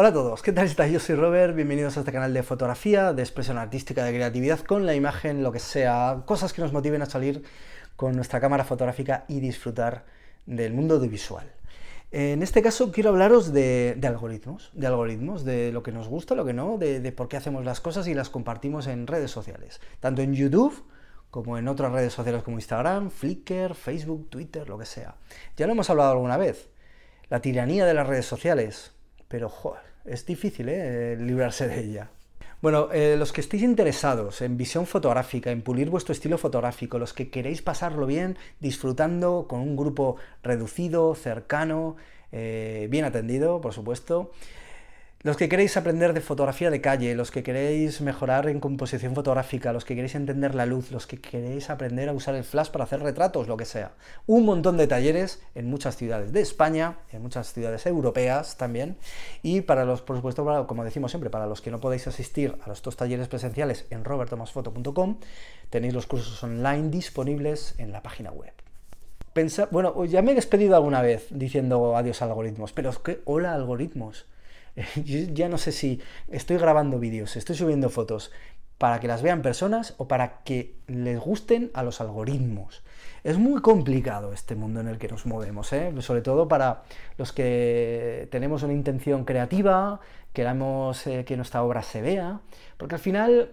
Hola a todos, ¿qué tal estáis? Yo soy Robert, bienvenidos a este canal de fotografía, de expresión artística, de creatividad con la imagen, lo que sea, cosas que nos motiven a salir con nuestra cámara fotográfica y disfrutar del mundo audiovisual. En este caso quiero hablaros de, algoritmos, de algoritmos, de lo que nos gusta, lo que no, de, de por qué hacemos las cosas y las compartimos en redes sociales, tanto en YouTube como en otras redes sociales como Instagram, Flickr, Facebook, Twitter, lo que sea. Ya lo hemos hablado alguna vez, la tiranía de las redes sociales, pero joder, es difícil ¿eh? librarse de ella. Bueno, eh, los que estéis interesados en visión fotográfica, en pulir vuestro estilo fotográfico, los que queréis pasarlo bien disfrutando con un grupo reducido, cercano, eh, bien atendido, por supuesto, los que queréis aprender de fotografía de calle, los que queréis mejorar en composición fotográfica, los que queréis entender la luz, los que queréis aprender a usar el flash para hacer retratos, lo que sea. Un montón de talleres en muchas ciudades de España, en muchas ciudades europeas también. Y para los, por supuesto, como decimos siempre, para los que no podéis asistir a estos talleres presenciales en robertomasfoto.com, tenéis los cursos online disponibles en la página web. bueno, ya me he despedido alguna vez diciendo adiós algoritmos, pero es que hola algoritmos. ya no sé si estoy grabando vídeos, estoy subiendo fotos para que las vean personas o para que les gusten a los algoritmos. Es muy complicado este mundo en el que nos movemos, ¿eh? sobre todo para los que tenemos una intención creativa, queramos eh, que nuestra obra se vea, porque al final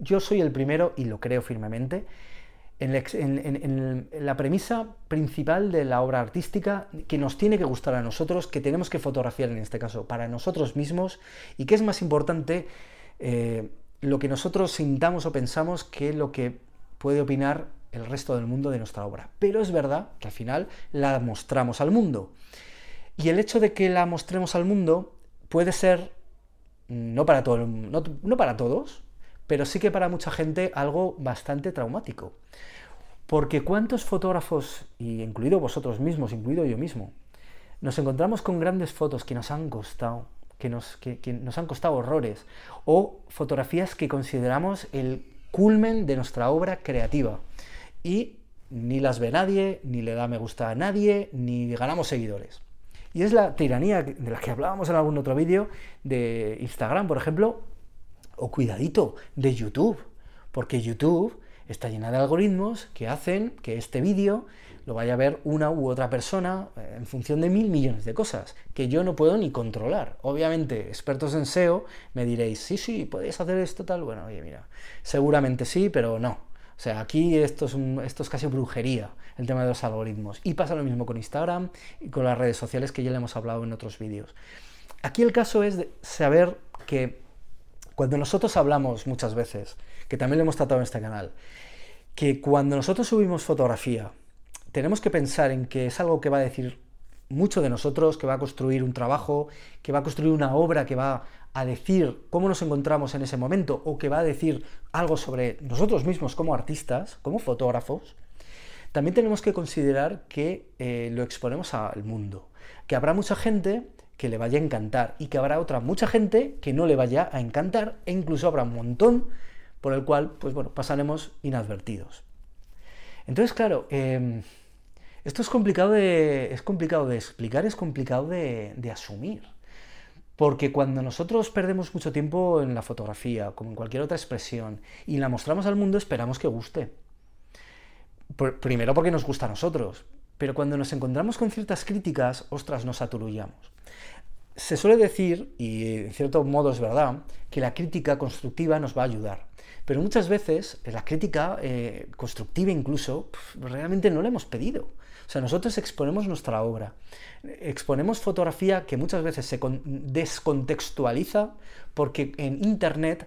yo soy el primero, y lo creo firmemente, en, la premisa principal de la obra artística que nos tiene que gustar a nosotros, que tenemos que fotografiar en este caso para nosotros mismos y que es más importante eh, lo que nosotros sintamos o pensamos que lo que puede opinar el resto del mundo de nuestra obra. Pero es verdad que al final la mostramos al mundo. Y el hecho de que la mostremos al mundo puede ser, no para, todo, no para todos, pero sí que para mucha gente algo bastante traumático. Porque cuántos fotógrafos, y incluido vosotros mismos, incluido yo mismo, nos encontramos con grandes fotos que nos han costado, que nos, que, nos han costado horrores, o fotografías que consideramos el culmen de nuestra obra creativa. Y ni las ve nadie, ni le da me gusta a nadie, ni ganamos seguidores. Y es la tiranía de la que hablábamos en algún otro vídeo de Instagram, por ejemplo, o cuidadito, de YouTube, porque YouTube está llena de algoritmos que hacen que este vídeo lo vaya a ver una u otra persona eh, en función de mil millones de cosas que yo no puedo ni controlar. Obviamente, expertos en SEO me diréis, sí, sí, podéis hacer esto tal. Bueno, oye, mira, seguramente sí, pero no. O sea, aquí esto es, esto es casi brujería, el tema de los algoritmos. Y pasa lo mismo con Instagram y con las redes sociales que ya le hemos hablado en otros vídeos. Aquí el caso es de saber que cuando nosotros hablamos muchas veces, que también lo hemos tratado en este canal, que cuando nosotros subimos fotografía, tenemos que pensar en que es algo que va a decir mucho de nosotros, que va a construir un trabajo, que va a construir una obra, que va a decir cómo nos encontramos en ese momento, o que va a decir algo sobre nosotros mismos como artistas, como fotógrafos, también tenemos que considerar que eh, lo exponemos al mundo, que habrá mucha gente que le vaya a encantar y que habrá otra mucha gente que no le vaya a encantar e incluso habrá un montón por el cual pues bueno, pasaremos inadvertidos. Entonces, claro, em, esto es complicado, de, es complicado de explicar, es complicado de, de asumir. Porque cuando nosotros perdemos mucho tiempo en la fotografía, como en cualquier otra expresión, y la mostramos al mundo, esperamos que guste. primero porque nos gusta a nosotros, pero cuando nos encontramos con ciertas críticas, ostras, nos aturullamos. Se suele decir, y en cierto modo es verdad, que la crítica constructiva nos va a ayudar. Pero muchas veces la crítica eh, constructiva incluso realmente no la hemos pedido. O sea, nosotros exponemos nuestra obra, exponemos fotografía que muchas veces se descontextualiza porque en Internet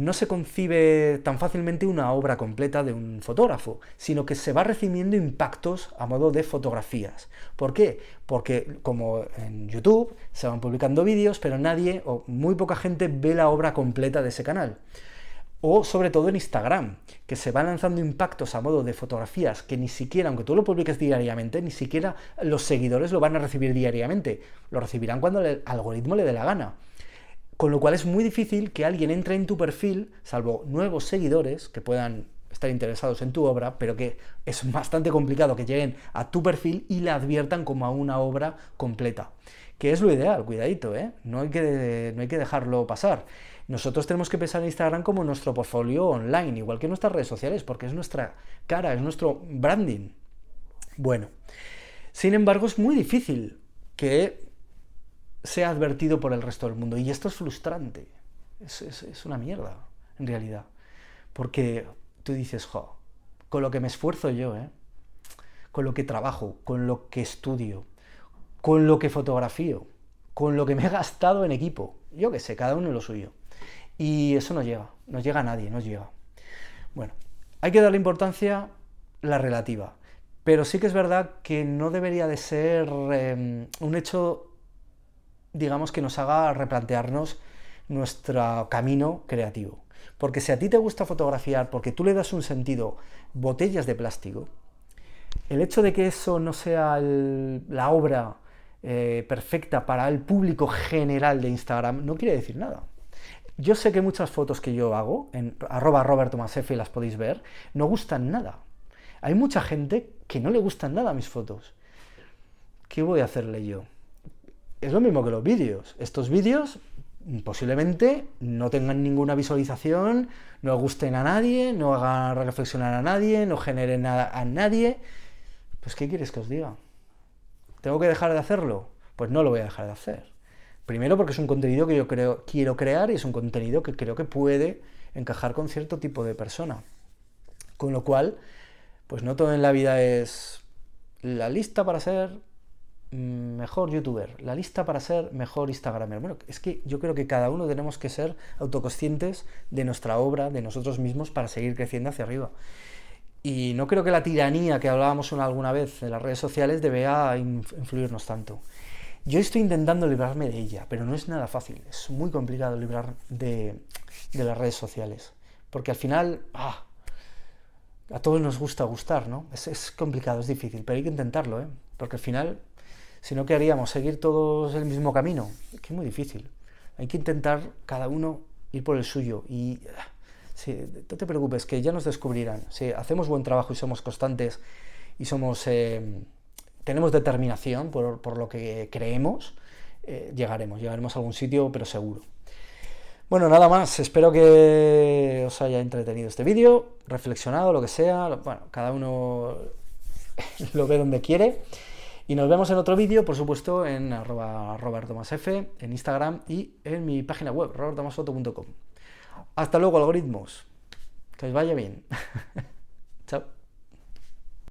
no se concibe tan fácilmente una obra completa de un fotógrafo, sino que se va recibiendo impactos a modo de fotografías. ¿Por qué? Porque como en YouTube se van publicando vídeos, pero nadie o muy poca gente ve la obra completa de ese canal. O sobre todo en Instagram, que se van lanzando impactos a modo de fotografías que ni siquiera, aunque tú lo publiques diariamente, ni siquiera los seguidores lo van a recibir diariamente. Lo recibirán cuando el algoritmo le dé la gana. Con lo cual es muy difícil que alguien entre en tu perfil, salvo nuevos seguidores que puedan estar interesados en tu obra, pero que es bastante complicado que lleguen a tu perfil y la adviertan como a una obra completa. que es lo ideal, cuidadito, ¿eh? No hay que, no hay que dejarlo pasar. Nosotros tenemos que pensar en Instagram como nuestro portfolio online, igual que nuestras redes sociales, porque es nuestra cara, es nuestro branding. Bueno, sin embargo, es muy difícil que sea advertido por el resto del mundo. Y esto es frustrante. Es, una mierda, en realidad. Porque tú dices, jo, con lo que me esfuerzo yo, ¿eh? con lo que trabajo, con lo que estudio, con lo que fotografío, con lo que me he gastado en equipo, yo qué sé, cada uno lo suyo. Y eso no llega, no llega a nadie, no llega. Bueno, hay que darle importancia la relativa, pero sí que es verdad que no debería de ser em, un hecho digamos, que nos haga replantearnos nuestro camino creativo. Porque si a ti te gusta fotografiar, porque tú le das un sentido, botellas de plástico, el hecho de que eso no sea la obra eh, perfecta para el público general de Instagram no quiere decir nada. Yo sé que muchas fotos que yo hago, en arroba y las podéis ver, no gustan nada. Hay mucha gente que no le gustan nada mis fotos. ¿Qué voy a hacerle yo? Es lo mismo que los vídeos. Estos vídeos posiblemente no tengan ninguna visualización, no gusten a nadie, no hagan reflexionar a nadie, no generen nada a nadie. Pues ¿qué quieres que os diga? ¿Tengo que dejar de hacerlo? Pues no lo voy a dejar de hacer. Primero porque es un contenido que yo creo, quiero crear y es un contenido que creo que puede encajar con cierto tipo de persona. Con lo cual, pues no todo en la vida es la lista para ser Mm, mejor youtuber, la lista para ser mejor instagramer. Bueno, es que yo creo que cada uno tenemos que ser autoconscientes de nuestra obra, de nosotros mismos, para seguir creciendo hacia arriba. Y no creo que la tiranía que hablábamos una, alguna vez en las redes sociales deba influirnos tanto. Yo estoy intentando librarme de ella, pero no es nada fácil. Es muy complicado librar de, las redes sociales. Porque al final, ah, a todos nos gusta gustar, ¿no? Es, es complicado, es difícil, pero hay que intentarlo, ¿eh? Porque al final si no, ¿qué haríamos? ¿Seguir todos el mismo camino? Es que es muy difícil. Hay que intentar cada uno ir por el suyo y ah, no te preocupes, que ya nos descubrirán. Si hacemos buen trabajo y somos constantes y somos, eh, tenemos determinación por, lo que creemos, eh, llegaremos, llegaremos a algún sitio, pero seguro. Bueno, nada más, espero que os haya entretenido este vídeo, reflexionado, lo que sea, bueno, cada uno lo ve donde quiere. Y nos vemos en otro vídeo, por supuesto, en arroba robertomasf, en Instagram y en mi página web, robertomasfoto.com. Hasta luego, algoritmos. Que os vaya bien.